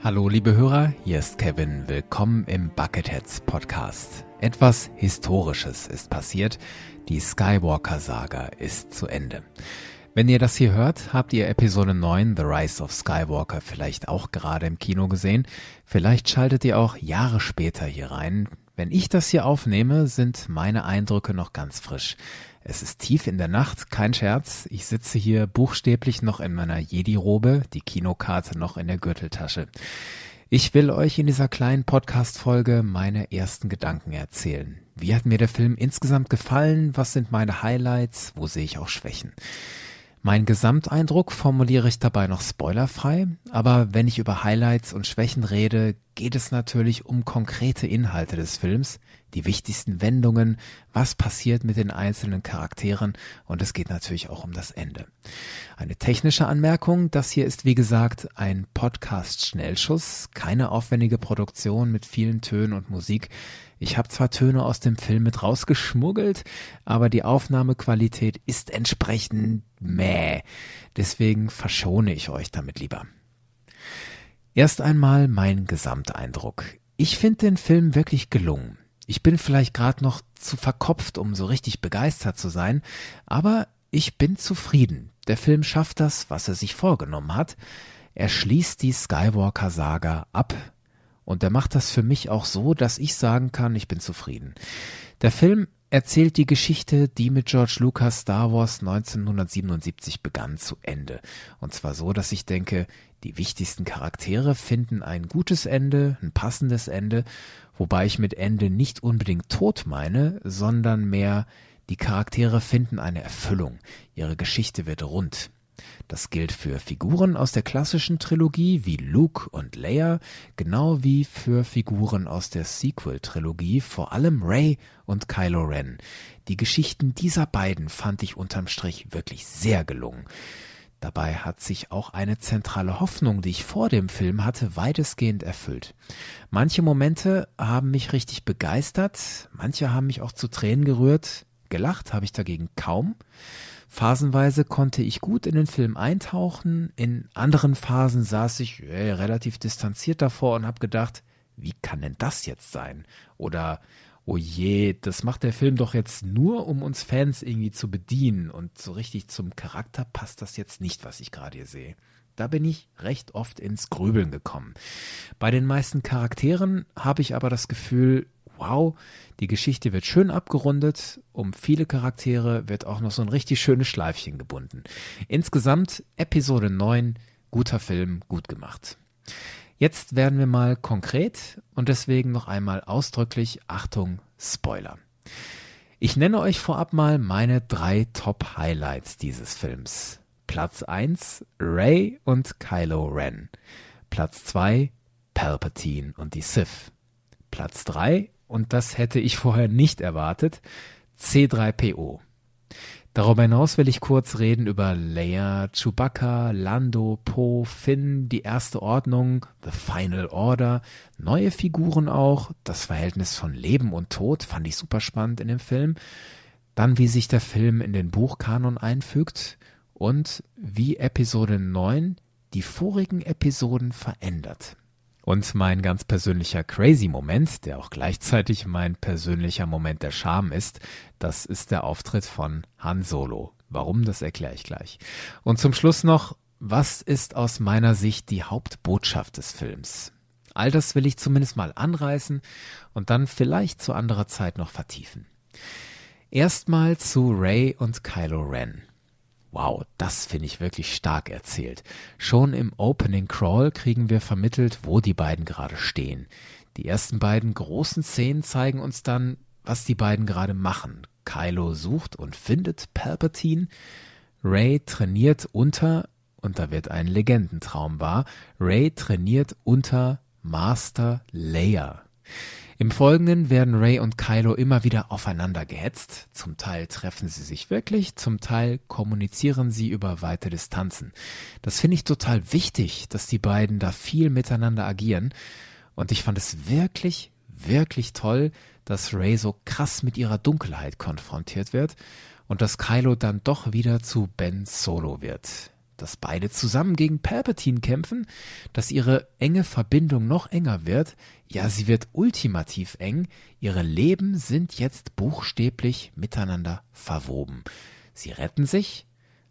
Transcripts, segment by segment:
Hallo liebe Hörer, hier ist Kevin. Willkommen im Bucketheads Podcast. Etwas Historisches ist passiert. Die Skywalker-Saga ist zu Ende. Wenn ihr das hier hört, habt ihr Episode 9 The Rise of Skywalker vielleicht auch gerade im Kino gesehen. Vielleicht schaltet ihr auch Jahre später hier rein. Wenn ich das hier aufnehme, sind meine Eindrücke noch ganz frisch. Es ist tief in der Nacht, kein Scherz. Ich sitze hier buchstäblich noch in meiner Jedi-Robe, die Kinokarte noch in der Gürteltasche. Ich will euch in dieser kleinen Podcast-Folge meine ersten Gedanken erzählen. Wie hat mir der Film insgesamt gefallen? Was sind meine Highlights? Wo sehe ich auch Schwächen? Mein Gesamteindruck formuliere ich dabei noch spoilerfrei, aber wenn ich über Highlights und Schwächen rede, geht es natürlich um konkrete Inhalte des Films, die wichtigsten Wendungen, was passiert mit den einzelnen Charakteren und es geht natürlich auch um das Ende. Eine technische Anmerkung, das hier ist wie gesagt ein Podcast-Schnellschuss, keine aufwendige Produktion mit vielen Tönen und Musik. Ich habe zwar Töne aus dem Film mit rausgeschmuggelt, aber die Aufnahmequalität ist entsprechend mäh. Deswegen verschone ich euch damit lieber. Erst einmal mein Gesamteindruck. Ich finde den Film wirklich gelungen. Ich bin vielleicht gerade noch zu verkopft, um so richtig begeistert zu sein, aber ich bin zufrieden. Der Film schafft das, was er sich vorgenommen hat. Er schließt die Skywalker-Saga ab und er macht das für mich auch so, dass ich sagen kann, ich bin zufrieden. Der Film erzählt die Geschichte, die mit George Lucas Star Wars 1977 begann, zu Ende. Und zwar so, dass ich denke, die wichtigsten Charaktere finden ein gutes Ende, ein passendes Ende, wobei ich mit Ende nicht unbedingt tot meine, sondern mehr die Charaktere finden eine Erfüllung, ihre Geschichte wird rund. Das gilt für Figuren aus der klassischen Trilogie wie Luke und Leia, genau wie für Figuren aus der Sequel-Trilogie, vor allem Rey und Kylo Ren. Die Geschichten dieser beiden fand ich unterm Strich wirklich sehr gelungen. Dabei hat sich auch eine zentrale Hoffnung, die ich vor dem Film hatte, weitestgehend erfüllt. Manche Momente haben mich richtig begeistert, manche haben mich auch zu Tränen gerührt, gelacht habe ich dagegen kaum. Phasenweise konnte ich gut in den Film eintauchen, in anderen Phasen saß ich äh, relativ distanziert davor und habe gedacht, wie kann denn das jetzt sein? Oder oh je, das macht der Film doch jetzt nur, um uns Fans irgendwie zu bedienen und so richtig zum Charakter passt das jetzt nicht, was ich gerade hier sehe. Da bin ich recht oft ins Grübeln gekommen. Bei den meisten Charakteren habe ich aber das Gefühl, wow, die Geschichte wird schön abgerundet, um viele Charaktere wird auch noch so ein richtig schönes Schleifchen gebunden. Insgesamt Episode 9, guter Film, gut gemacht. Jetzt werden wir mal konkret und deswegen noch einmal ausdrücklich Achtung, Spoiler. Ich nenne euch vorab mal meine drei Top-Highlights dieses Films. Platz 1 Ray und Kylo Ren. Platz 2 Palpatine und die Sith. Platz 3 und das hätte ich vorher nicht erwartet, C3PO. Darüber hinaus will ich kurz reden über Leia, Chewbacca, Lando, Poe, Finn, die erste Ordnung, The Final Order, neue Figuren auch, das Verhältnis von Leben und Tod fand ich super spannend in dem Film. Dann, wie sich der Film in den Buchkanon einfügt und wie Episode 9 die vorigen Episoden verändert. Und mein ganz persönlicher Crazy-Moment, der auch gleichzeitig mein persönlicher Moment der Scham ist, das ist der Auftritt von Han Solo. Warum, das erkläre ich gleich. Und zum Schluss noch, was ist aus meiner Sicht die Hauptbotschaft des Films? All das will ich zumindest mal anreißen und dann vielleicht zu anderer Zeit noch vertiefen. Erstmal zu Ray und Kylo Ren. Wow, das finde ich wirklich stark erzählt. Schon im Opening Crawl kriegen wir vermittelt, wo die beiden gerade stehen. Die ersten beiden großen Szenen zeigen uns dann, was die beiden gerade machen. Kylo sucht und findet Palpatine. Ray trainiert unter, und da wird ein Legendentraum wahr, Ray trainiert unter Master Leia. Im Folgenden werden Ray und Kylo immer wieder aufeinander gehetzt. Zum Teil treffen sie sich wirklich, zum Teil kommunizieren sie über weite Distanzen. Das finde ich total wichtig, dass die beiden da viel miteinander agieren. Und ich fand es wirklich, wirklich toll, dass Ray so krass mit ihrer Dunkelheit konfrontiert wird und dass Kylo dann doch wieder zu Ben Solo wird. Dass beide zusammen gegen Palpatine kämpfen, dass ihre enge Verbindung noch enger wird. Ja, sie wird ultimativ eng. Ihre Leben sind jetzt buchstäblich miteinander verwoben. Sie retten sich.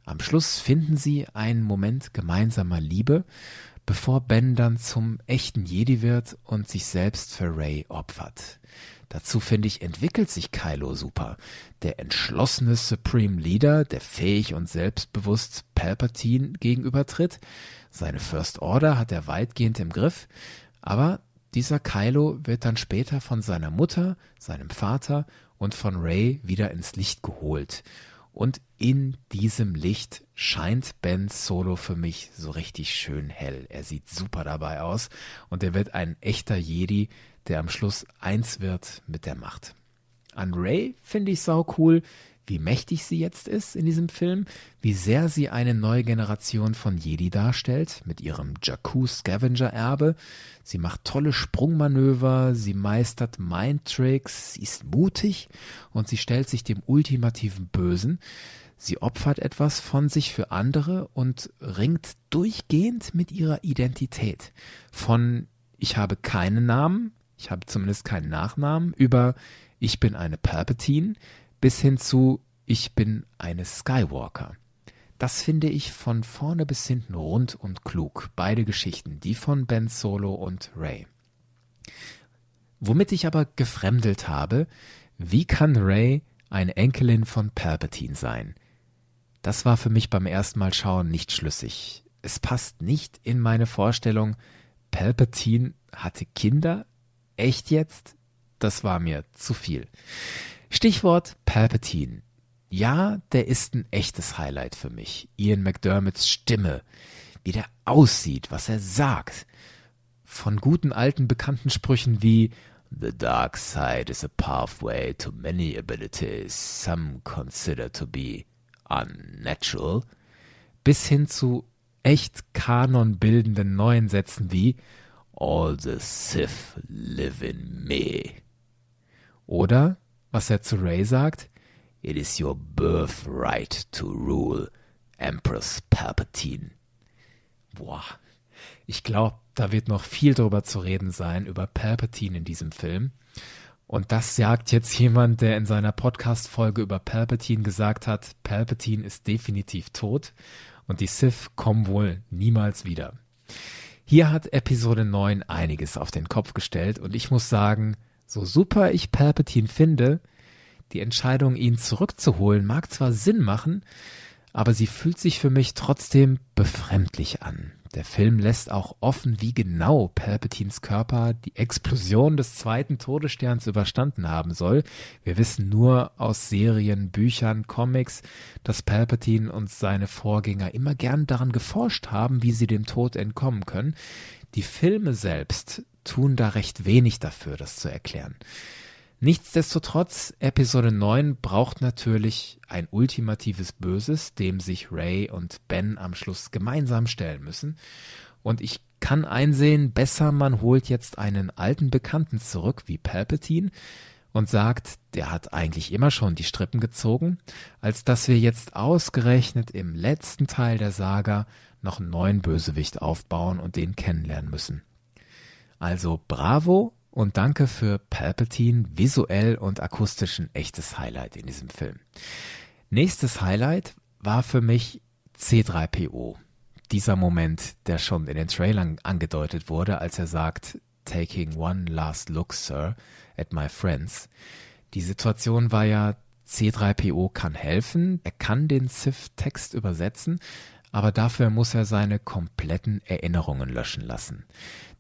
Am Schluss finden sie einen Moment gemeinsamer Liebe, bevor Ben dann zum echten Jedi wird und sich selbst für Ray opfert. Dazu finde ich, entwickelt sich Kylo super. Der entschlossene Supreme Leader, der fähig und selbstbewusst Palpatine gegenübertritt. Seine First Order hat er weitgehend im Griff. Aber dieser Kylo wird dann später von seiner Mutter, seinem Vater und von Ray wieder ins Licht geholt. Und in diesem Licht scheint Ben Solo für mich so richtig schön hell. Er sieht super dabei aus und er wird ein echter Jedi, der am Schluss eins wird mit der Macht. An Ray finde ich sau cool, wie mächtig sie jetzt ist in diesem Film, wie sehr sie eine neue Generation von Jedi darstellt mit ihrem Jakku Scavenger Erbe. Sie macht tolle Sprungmanöver, sie meistert Mindtricks, sie ist mutig und sie stellt sich dem ultimativen Bösen. Sie opfert etwas von sich für andere und ringt durchgehend mit ihrer Identität. Von ich habe keinen Namen, ich habe zumindest keinen Nachnamen, über ich bin eine Palpatine bis hin zu ich bin eine Skywalker. Das finde ich von vorne bis hinten rund und klug. Beide Geschichten, die von Ben Solo und Ray. Womit ich aber gefremdelt habe, wie kann Ray eine Enkelin von Palpatine sein? Das war für mich beim ersten Mal schauen nicht schlüssig. Es passt nicht in meine Vorstellung, Palpatine hatte Kinder Echt jetzt? Das war mir zu viel. Stichwort Palpatine. Ja, der ist ein echtes Highlight für mich. Ian McDermotts Stimme, wie der aussieht, was er sagt. Von guten alten bekannten Sprüchen wie The dark side is a pathway to many abilities some consider to be unnatural, bis hin zu echt kanonbildenden neuen Sätzen wie All the Sith live in me. Oder, was er zu Ray sagt, It is your birthright to rule, Empress Palpatine. Boah, ich glaube, da wird noch viel drüber zu reden sein, über Palpatine in diesem Film. Und das sagt jetzt jemand, der in seiner Podcast-Folge über Palpatine gesagt hat, Palpatine ist definitiv tot und die Sith kommen wohl niemals wieder. Hier hat Episode 9 einiges auf den Kopf gestellt und ich muss sagen, so super ich Palpatine finde, die Entscheidung, ihn zurückzuholen, mag zwar Sinn machen, aber sie fühlt sich für mich trotzdem befremdlich an. Der Film lässt auch offen, wie genau Palpatines Körper die Explosion des zweiten Todessterns überstanden haben soll. Wir wissen nur aus Serien, Büchern, Comics, dass Palpatine und seine Vorgänger immer gern daran geforscht haben, wie sie dem Tod entkommen können. Die Filme selbst tun da recht wenig dafür, das zu erklären. Nichtsdestotrotz, Episode 9 braucht natürlich ein ultimatives Böses, dem sich Ray und Ben am Schluss gemeinsam stellen müssen. Und ich kann einsehen, besser man holt jetzt einen alten Bekannten zurück wie Palpatine und sagt, der hat eigentlich immer schon die Strippen gezogen, als dass wir jetzt ausgerechnet im letzten Teil der Saga noch einen neuen Bösewicht aufbauen und den kennenlernen müssen. Also bravo und danke für Palpatine, visuell und akustisch ein echtes Highlight in diesem Film. Nächstes Highlight war für mich C3PO. Dieser Moment, der schon in den Trailern angedeutet wurde, als er sagt, Taking one last look, Sir, at my friends. Die Situation war ja, C3PO kann helfen, er kann den Sith-Text übersetzen, aber dafür muss er seine kompletten Erinnerungen löschen lassen.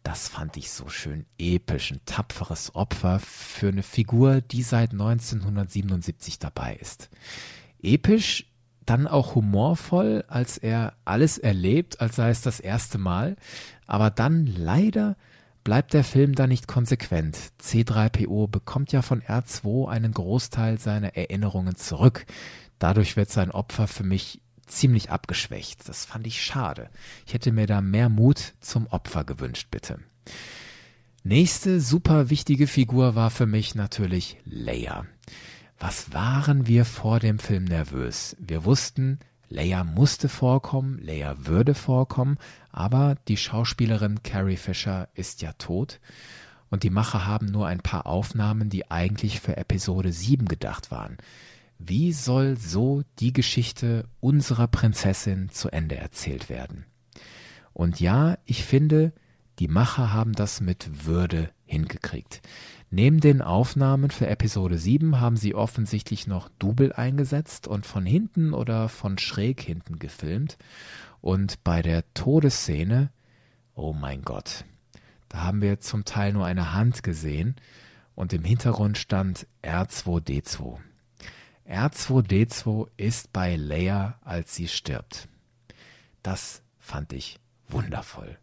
Das fand ich so schön episch, ein tapferes Opfer für eine Figur, die seit 1977 dabei ist. Episch, dann auch humorvoll, als er alles erlebt, als sei es das erste Mal, aber dann leider bleibt der Film da nicht konsequent. C3PO bekommt ja von R2 einen Großteil seiner Erinnerungen zurück. Dadurch wird sein Opfer für mich ziemlich abgeschwächt. Das fand ich schade. Ich hätte mir da mehr Mut zum Opfer gewünscht, bitte. Nächste super wichtige Figur war für mich natürlich Leia. Was waren wir vor dem Film nervös? Wir wussten, Leia musste vorkommen, Leia würde vorkommen, aber die Schauspielerin Carrie Fisher ist ja tot und die Macher haben nur ein paar Aufnahmen, die eigentlich für Episode 7 gedacht waren. Wie soll so die Geschichte unserer Prinzessin zu Ende erzählt werden? Und ja, ich finde, die Macher haben das mit Würde hingekriegt. Neben den Aufnahmen für Episode 7 haben sie offensichtlich noch Double eingesetzt und von hinten oder von schräg hinten gefilmt. Und bei der Todesszene, oh mein Gott, da haben wir zum Teil nur eine Hand gesehen und im Hintergrund stand R2D2. R2D2 ist bei Leia, als sie stirbt. Das fand ich wundervoll.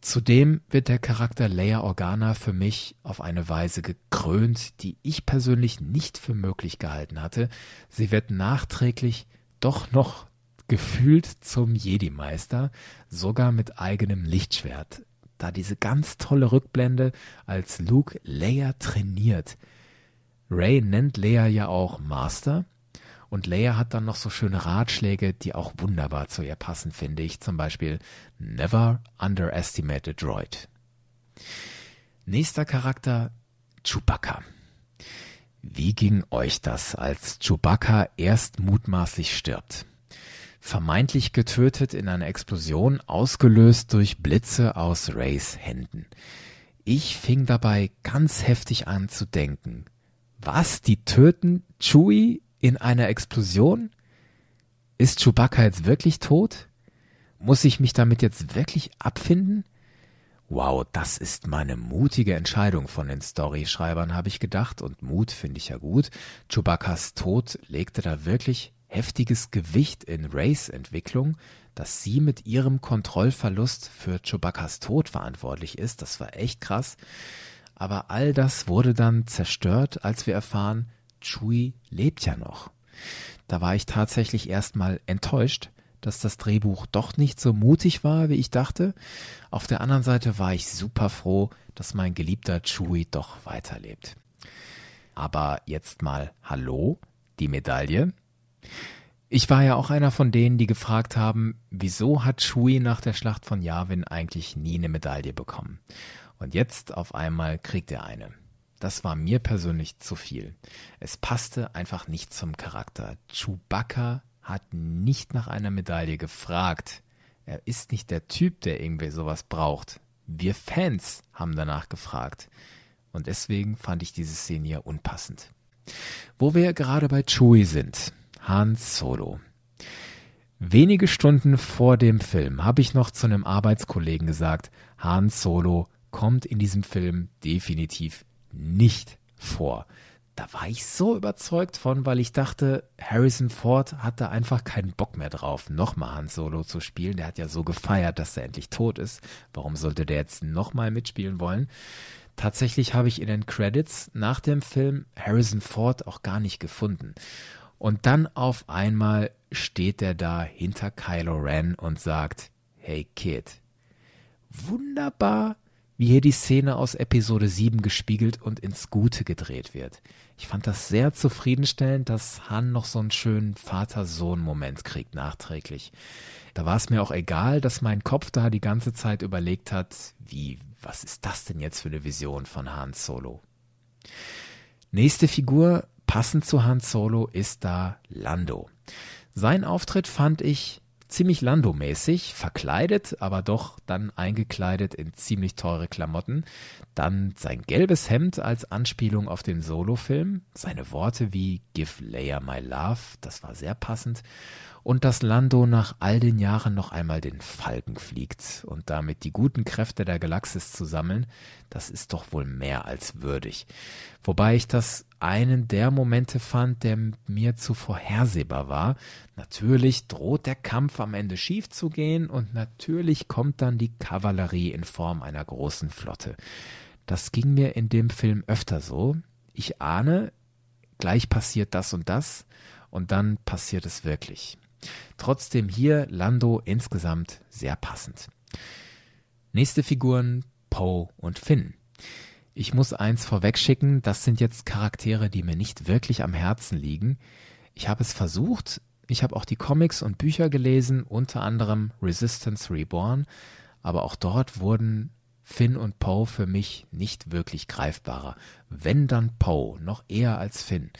Zudem wird der Charakter Leia Organa für mich auf eine Weise gekrönt, die ich persönlich nicht für möglich gehalten hatte. Sie wird nachträglich doch noch gefühlt zum Jedi-Meister, sogar mit eigenem Lichtschwert. Da diese ganz tolle Rückblende, als Luke Leia trainiert. Ray nennt Leia ja auch Master und Leia hat dann noch so schöne Ratschläge, die auch wunderbar zu ihr passen, finde ich. Zum Beispiel Never underestimate a droid. Nächster Charakter Chewbacca. Wie ging euch das, als Chewbacca erst mutmaßlich stirbt? Vermeintlich getötet in einer Explosion, ausgelöst durch Blitze aus Rays Händen. Ich fing dabei ganz heftig an zu denken. Was? Die töten Chewie in einer Explosion? Ist Chewbacca jetzt wirklich tot? Muss ich mich damit jetzt wirklich abfinden? Wow, das ist meine mutige Entscheidung von den Storyschreibern, habe ich gedacht, und Mut finde ich ja gut. Chewbaccas Tod legte da wirklich heftiges Gewicht in Rays Entwicklung, dass sie mit ihrem Kontrollverlust für Chewbaccas Tod verantwortlich ist. Das war echt krass. Aber all das wurde dann zerstört, als wir erfahren, Chewie lebt ja noch. Da war ich tatsächlich erstmal enttäuscht, dass das Drehbuch doch nicht so mutig war, wie ich dachte. Auf der anderen Seite war ich super froh, dass mein geliebter Chewie doch weiterlebt. Aber jetzt mal Hallo, die Medaille. Ich war ja auch einer von denen, die gefragt haben, wieso hat Chewie nach der Schlacht von Yavin eigentlich nie eine Medaille bekommen? Und jetzt auf einmal kriegt er eine. Das war mir persönlich zu viel. Es passte einfach nicht zum Charakter. Chewbacca hat nicht nach einer Medaille gefragt. Er ist nicht der Typ, der irgendwie sowas braucht. Wir Fans haben danach gefragt. Und deswegen fand ich diese Szene hier unpassend. Wo wir gerade bei Chewie sind. Han Solo. Wenige Stunden vor dem Film habe ich noch zu einem Arbeitskollegen gesagt, Han Solo kommt in diesem Film definitiv nicht vor. Da war ich so überzeugt von, weil ich dachte, Harrison Ford hat da einfach keinen Bock mehr drauf, nochmal Han Solo zu spielen. Der hat ja so gefeiert, dass er endlich tot ist. Warum sollte der jetzt nochmal mitspielen wollen? Tatsächlich habe ich in den Credits nach dem Film Harrison Ford auch gar nicht gefunden. Und dann auf einmal steht er da hinter Kylo Ren und sagt, hey Kid, wunderbar wie hier die Szene aus Episode 7 gespiegelt und ins Gute gedreht wird. Ich fand das sehr zufriedenstellend, dass Han noch so einen schönen Vater-Sohn-Moment kriegt nachträglich. Da war es mir auch egal, dass mein Kopf da die ganze Zeit überlegt hat, wie, was ist das denn jetzt für eine Vision von Han Solo? Nächste Figur, passend zu Han Solo, ist da Lando. Sein Auftritt fand ich ziemlich Lando-mäßig, verkleidet, aber doch dann eingekleidet in ziemlich teure Klamotten. Dann sein gelbes Hemd als Anspielung auf den Solo-Film. Seine Worte wie Give Leia my love, das war sehr passend. Und dass Lando nach all den Jahren noch einmal den Falken fliegt und damit die guten Kräfte der Galaxis zu sammeln, das ist doch wohl mehr als würdig. Wobei ich das einen der Momente fand, der mir zu vorhersehbar war. Natürlich droht der Kampf am Ende schief zu gehen und natürlich kommt dann die Kavallerie in Form einer großen Flotte. Das ging mir in dem Film öfter so. Ich ahne, gleich passiert das und das und dann passiert es wirklich. Trotzdem hier Lando insgesamt sehr passend. Nächste Figuren Poe und Finn. Ich muss eins vorwegschicken, das sind jetzt Charaktere, die mir nicht wirklich am Herzen liegen. Ich habe es versucht, Ich habe auch die Comics und Bücher gelesen, unter anderem Resistance Reborn, aber auch dort wurden Finn und Poe für mich nicht wirklich greifbarer. Wenn dann Poe, noch eher als Finn.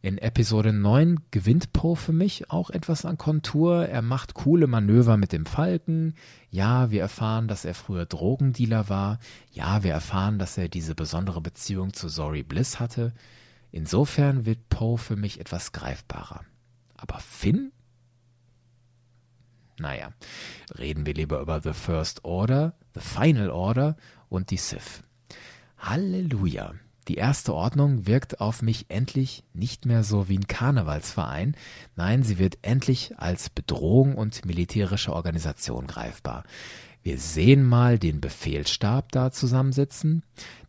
In Episode 9 gewinnt Poe für mich auch etwas an Kontur. Er macht coole Manöver mit dem Falken. Ja, wir erfahren, dass er früher Drogendealer war. Ja, wir erfahren, dass er diese besondere Beziehung zu Zori Bliss hatte. Insofern wird Poe für mich etwas greifbarer. Aber Finn? Naja, reden wir lieber über The First Order, The Final Order und die Sith. Halleluja. Die erste Ordnung wirkt auf mich endlich nicht mehr so wie ein Karnevalsverein, nein, sie wird endlich als Bedrohung und militärische Organisation greifbar. Wir sehen mal den Befehlsstab da zusammensitzen,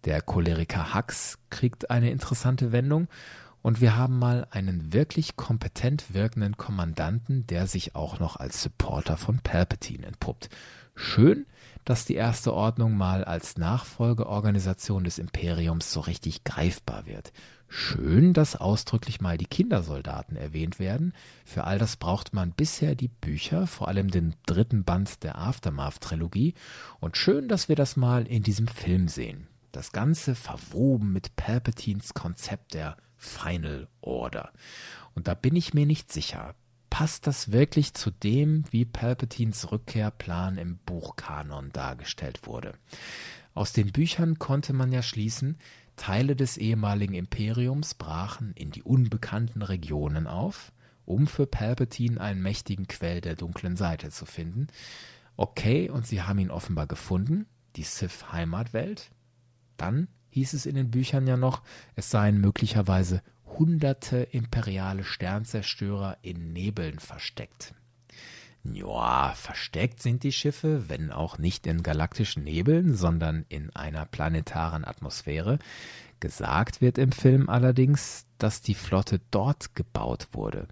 der Choleriker Hux kriegt eine interessante Wendung und wir haben mal einen wirklich kompetent wirkenden Kommandanten, der sich auch noch als Supporter von Palpatine entpuppt. Schön, dass die Erste Ordnung mal als Nachfolgeorganisation des Imperiums so richtig greifbar wird. Schön, dass ausdrücklich mal die Kindersoldaten erwähnt werden. Für all das braucht man bisher die Bücher, vor allem den dritten Band der Aftermath-Trilogie. Und schön, dass wir das mal in diesem Film sehen. Das Ganze verwoben mit Palpatines Konzept der Final Order. Und da bin ich mir nicht sicher passt das wirklich zu dem, wie Palpatines Rückkehrplan im Buchkanon dargestellt wurde. Aus den Büchern konnte man ja schließen, Teile des ehemaligen Imperiums brachen in die unbekannten Regionen auf, um für Palpatine einen mächtigen Quell der dunklen Seite zu finden. Okay, und sie haben ihn offenbar gefunden, die Sith-Heimatwelt. Dann hieß es in den Büchern ja noch, es seien möglicherweise hunderte imperiale Sternzerstörer in Nebeln versteckt. Ja, versteckt sind die Schiffe, wenn auch nicht in galaktischen Nebeln, sondern in einer planetaren Atmosphäre. Gesagt wird im Film allerdings, dass die Flotte dort gebaut wurde.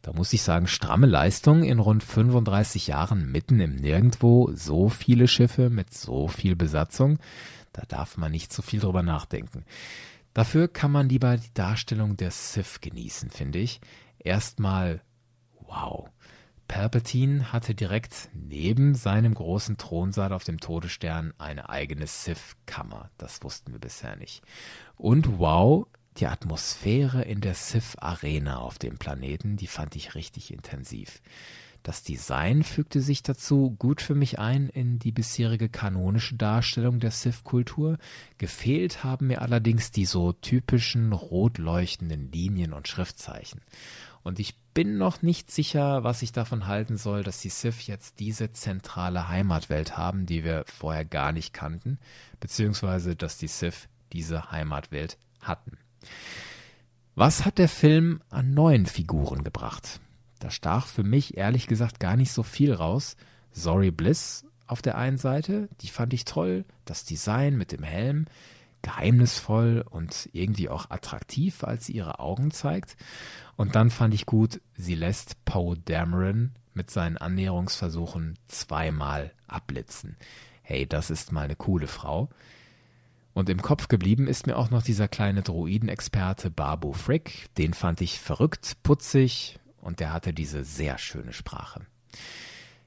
Da muss ich sagen, stramme Leistung in rund 35 Jahren mitten im Nirgendwo, so viele Schiffe mit so viel Besatzung, da darf man nicht so viel drüber nachdenken. Dafür kann man lieber die Darstellung der Sith genießen, finde ich. Erstmal, wow. Palpatine hatte direkt neben seinem großen Thronsaal auf dem Todesstern eine eigene Sith-Kammer. Das wussten wir bisher nicht. Und wow, die Atmosphäre in der Sith-Arena auf dem Planeten, die fand ich richtig intensiv. Das Design fügte sich dazu gut für mich ein in die bisherige kanonische Darstellung der Sith-Kultur. Gefehlt haben mir allerdings die so typischen rot leuchtenden Linien und Schriftzeichen. Und ich bin noch nicht sicher, was ich davon halten soll, dass die Sith jetzt diese zentrale Heimatwelt haben, die wir vorher gar nicht kannten, beziehungsweise dass die Sith diese Heimatwelt hatten. Was hat der Film an neuen Figuren gebracht? Da stach für mich ehrlich gesagt gar nicht so viel raus. Sorry Bliss auf der einen Seite, die fand ich toll, das Design mit dem Helm, geheimnisvoll und irgendwie auch attraktiv, als sie ihre Augen zeigt. Und dann fand ich gut, sie lässt Poe Dameron mit seinen Annäherungsversuchen zweimal abblitzen. Hey, das ist mal eine coole Frau. Und im Kopf geblieben ist mir auch noch dieser kleine Droidenexperte Babu Frick. Den fand ich verrückt, putzig, und der hatte diese sehr schöne Sprache.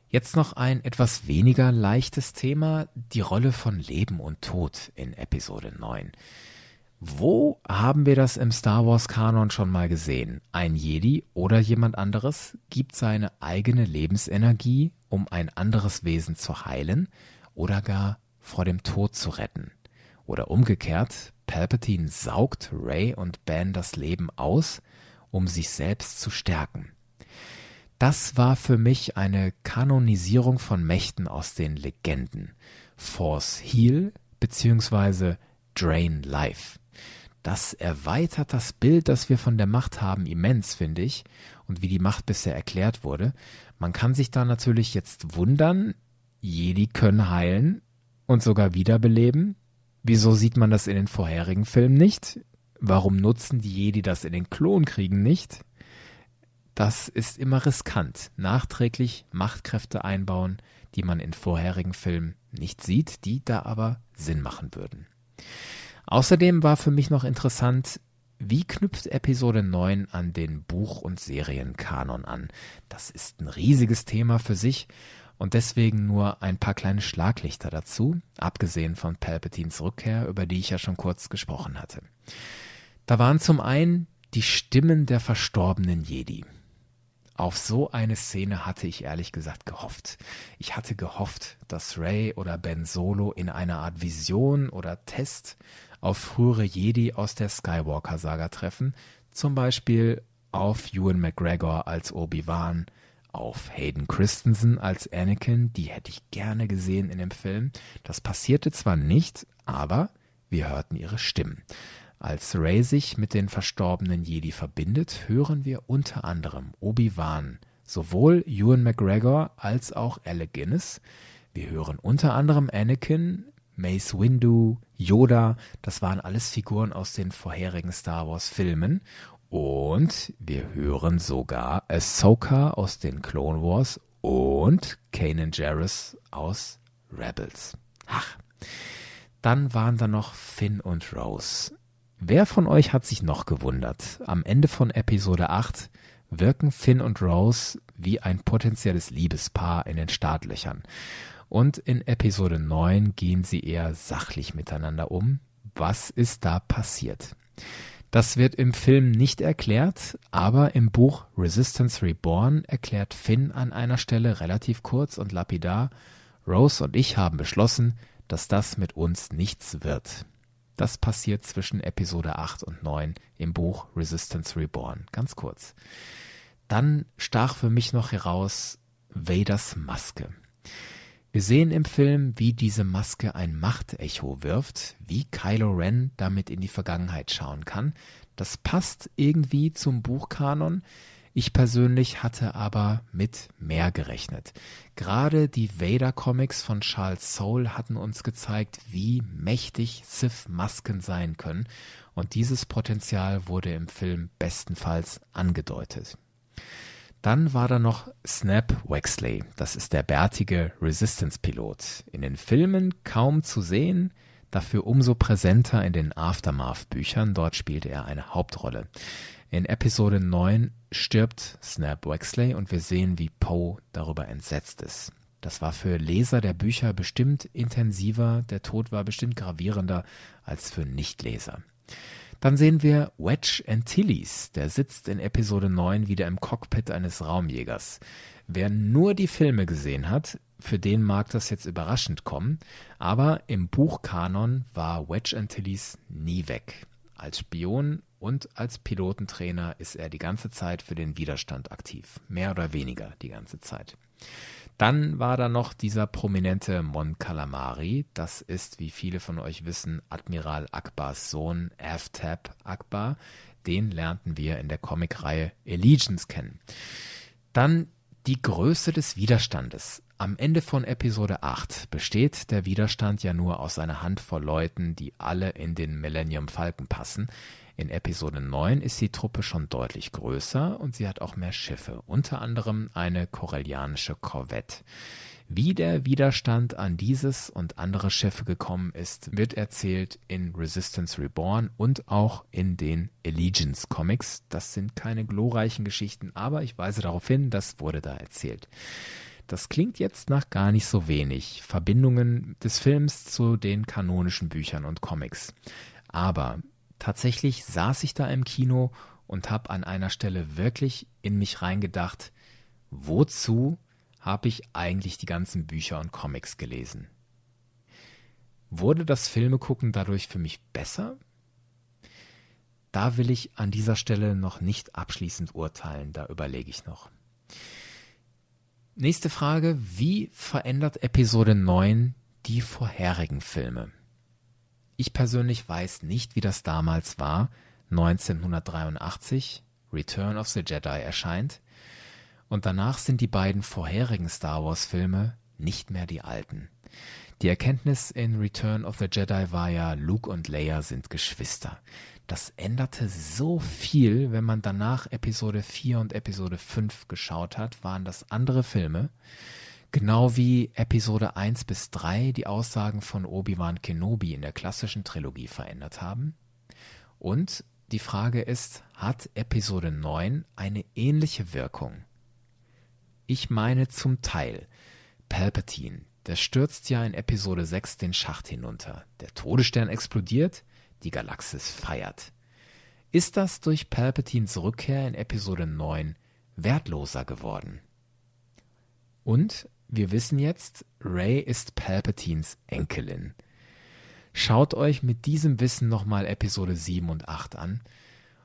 Jetzt noch ein etwas weniger leichtes Thema, die Rolle von Leben und Tod in Episode 9. Wo haben wir das im Star Wars Kanon schon mal gesehen? Ein Jedi oder jemand anderes gibt seine eigene Lebensenergie, um ein anderes Wesen zu heilen oder gar vor dem Tod zu retten. Oder umgekehrt, Palpatine saugt Ray und Ben das Leben aus, um sich selbst zu stärken. Das war für mich eine Kanonisierung von Mächten aus den Legenden. Force Heal bzw. Drain Life. Das erweitert das Bild, das wir von der Macht haben, immens, finde ich, und wie die Macht bisher erklärt wurde. Man kann sich da natürlich jetzt wundern, Jedi können heilen und sogar wiederbeleben. Wieso sieht man das in den vorherigen Filmen nicht? Warum nutzen die Jedi das in den Klonkriegen nicht? Das ist immer riskant. Nachträglich Machtkräfte einbauen, die man in vorherigen Filmen nicht sieht, die da aber Sinn machen würden. Außerdem war für mich noch interessant, wie knüpft Episode 9 an den Buch- und Serienkanon an? Das ist ein riesiges Thema für sich und deswegen nur ein paar kleine Schlaglichter dazu, abgesehen von Palpatines Rückkehr, über die ich ja schon kurz gesprochen hatte. Da waren zum einen die Stimmen der verstorbenen Jedi. Auf so eine Szene hatte ich ehrlich gesagt gehofft. Ich hatte gehofft, dass Ray oder Ben Solo in einer Art Vision oder Test auf frühere Jedi aus der Skywalker-Saga treffen, zum Beispiel auf Ewan McGregor als Obi-Wan, auf Hayden Christensen als Anakin, die hätte ich gerne gesehen in dem Film. Das passierte zwar nicht, aber wir hörten ihre Stimmen. Als Ray sich mit den verstorbenen Jedi verbindet, hören wir unter anderem Obi-Wan, sowohl Ewan McGregor als auch Alec Guinness. Wir hören unter anderem Anakin, Mace Windu, Yoda, das waren alles Figuren aus den vorherigen Star Wars Filmen. Und wir hören sogar Ahsoka aus den Clone Wars und Kanan Jarrus aus Rebels. Ach, dann waren da noch Finn und Rose. Wer von euch hat sich noch gewundert? Am Ende von Episode 8 wirken Finn und Rose wie ein potenzielles Liebespaar in den Startlöchern. Und in Episode 9 gehen sie eher sachlich miteinander um. Was ist da passiert? Das wird im Film nicht erklärt, aber im Buch Resistance Reborn erklärt Finn an einer Stelle relativ kurz und lapidar, Rose und ich haben beschlossen, dass das mit uns nichts wird. Das passiert zwischen Episode 8 und 9 im Buch Resistance Reborn. Ganz kurz. Dann stach für mich noch heraus Vaders Maske. Wir sehen im Film, wie diese Maske ein Machtecho wirft, wie Kylo Ren damit in die Vergangenheit schauen kann. Das passt irgendwie zum Buchkanon. Ich persönlich hatte aber mit mehr gerechnet. Gerade die Vader-Comics von Charles Soule hatten uns gezeigt, wie mächtig Sith-Masken sein können, und dieses Potenzial wurde im Film bestenfalls angedeutet. Dann war da noch Snap Wexley. Das ist der bärtige Resistance-Pilot. In den Filmen kaum zu sehen, dafür umso präsenter in den Aftermath-Büchern. Dort spielte er eine Hauptrolle. In Episode 9 stirbt Snap Wexley und wir sehen, wie Poe darüber entsetzt ist. Das war für Leser der Bücher bestimmt intensiver, der Tod war bestimmt gravierender als für Nichtleser. Dann sehen wir Wedge Antilles, der sitzt in Episode 9 wieder im Cockpit eines Raumjägers. Wer nur die Filme gesehen hat, für den mag das jetzt überraschend kommen, aber im Buchkanon war Wedge Antilles nie weg. Als Spion und als Pilotentrainer ist er die ganze Zeit für den Widerstand aktiv, mehr oder weniger die ganze Zeit. Dann war da noch dieser prominente Mon Calamari. Das ist, wie viele von euch wissen, Admiral Akbars Sohn Aftab Akbar. Den lernten wir in der Comicreihe Allegiance kennen. Dann die Größe des Widerstandes. Am Ende von Episode 8 besteht der Widerstand ja nur aus einer Handvoll Leuten, die alle in den Millennium Falcon passen. In Episode 9 ist die Truppe schon deutlich größer und sie hat auch mehr Schiffe, unter anderem eine korellianische Korvette. Wie der Widerstand an dieses und andere Schiffe gekommen ist, wird erzählt in Resistance Reborn und auch in den Allegiance Comics. Das sind keine glorreichen Geschichten, aber ich weise darauf hin, das wurde da erzählt. Das klingt jetzt nach gar nicht so wenig Verbindungen des Films zu den kanonischen Büchern und Comics. Aber tatsächlich saß ich da im Kino und habe an einer Stelle wirklich in mich reingedacht, wozu habe ich eigentlich die ganzen Bücher und Comics gelesen? Wurde das Filmegucken dadurch für mich besser? Da will ich an dieser Stelle noch nicht abschließend urteilen, da überlege ich noch. Nächste Frage, wie verändert Episode 9 die vorherigen Filme? Ich persönlich weiß nicht, wie das damals war, 1983, Return of the Jedi erscheint, und danach sind die beiden vorherigen Star Wars Filme nicht mehr die alten. Die Erkenntnis in Return of the Jedi war ja, Luke und Leia sind Geschwister. Das änderte so viel, wenn man danach Episode 4 und Episode 5 geschaut hat, waren das andere Filme. Genau wie Episode 1 bis 3 die Aussagen von Obi-Wan Kenobi in der klassischen Trilogie verändert haben. Und die Frage ist, hat Episode 9 eine ähnliche Wirkung? Ich meine zum Teil. Palpatine, der stürzt ja in Episode 6 den Schacht hinunter. Der Todesstern explodiert, die Galaxis feiert. Ist das durch Palpatines Rückkehr in Episode 9 wertloser geworden? Und wir wissen jetzt, Rey ist Palpatines Enkelin. Schaut euch mit diesem Wissen nochmal Episode 7 und 8 an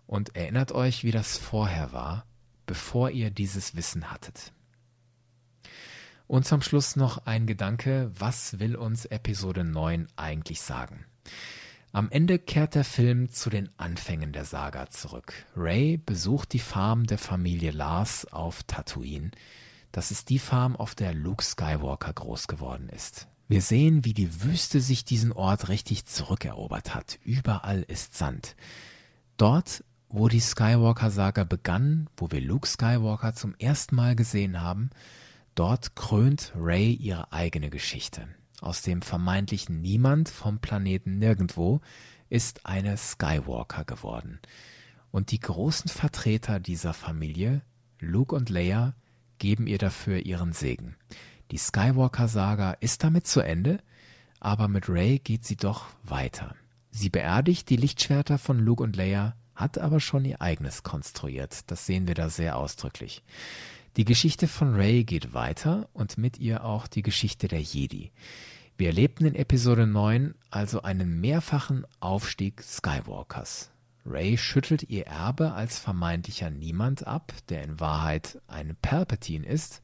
und erinnert euch, wie das vorher war, bevor ihr dieses Wissen hattet. Und zum Schluss noch ein Gedanke, was will uns Episode 9 eigentlich sagen? Am Ende kehrt der Film zu den Anfängen der Saga zurück. Ray besucht die Farm der Familie Lars auf Tatooine. Das ist die Farm, auf der Luke Skywalker groß geworden ist. Wir sehen, wie die Wüste sich diesen Ort richtig zurückerobert hat. Überall ist Sand. Dort, wo die Skywalker-Saga begann, wo wir Luke Skywalker zum ersten Mal gesehen haben, dort krönt Ray ihre eigene Geschichte aus dem vermeintlichen Niemand vom Planeten Nirgendwo ist eine Skywalker geworden. Und die großen Vertreter dieser Familie, Luke und Leia, geben ihr dafür ihren Segen. Die Skywalker-Saga ist damit zu Ende, aber mit Rey geht sie doch weiter. Sie beerdigt die Lichtschwerter von Luke und Leia, hat aber schon ihr eigenes konstruiert. Das sehen wir da sehr ausdrücklich. Die Geschichte von Rey geht weiter und mit ihr auch die Geschichte der Jedi. Wir erlebten in Episode 9 also einen mehrfachen Aufstieg Skywalkers. Rey schüttelt ihr Erbe als vermeintlicher Niemand ab, der in Wahrheit ein Palpatine ist,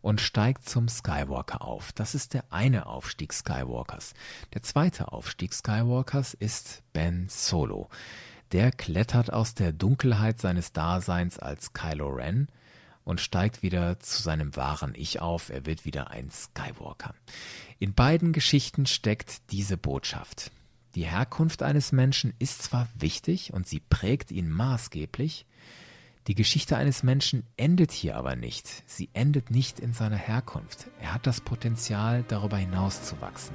und steigt zum Skywalker auf. Das ist der eine Aufstieg Skywalkers. Der zweite Aufstieg Skywalkers ist Ben Solo. Der klettert aus der Dunkelheit seines Daseins als Kylo Ren und steigt wieder zu seinem wahren Ich auf. Er wird wieder ein Skywalker. In beiden Geschichten steckt diese Botschaft. Die Herkunft eines Menschen ist zwar wichtig und sie prägt ihn maßgeblich, die Geschichte eines Menschen endet hier aber nicht. Sie endet nicht in seiner Herkunft. Er hat das Potenzial, darüber hinaus zu wachsen.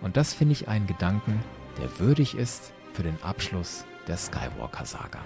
Und das finde ich einen Gedanken, der würdig ist für den Abschluss der Skywalker-Saga.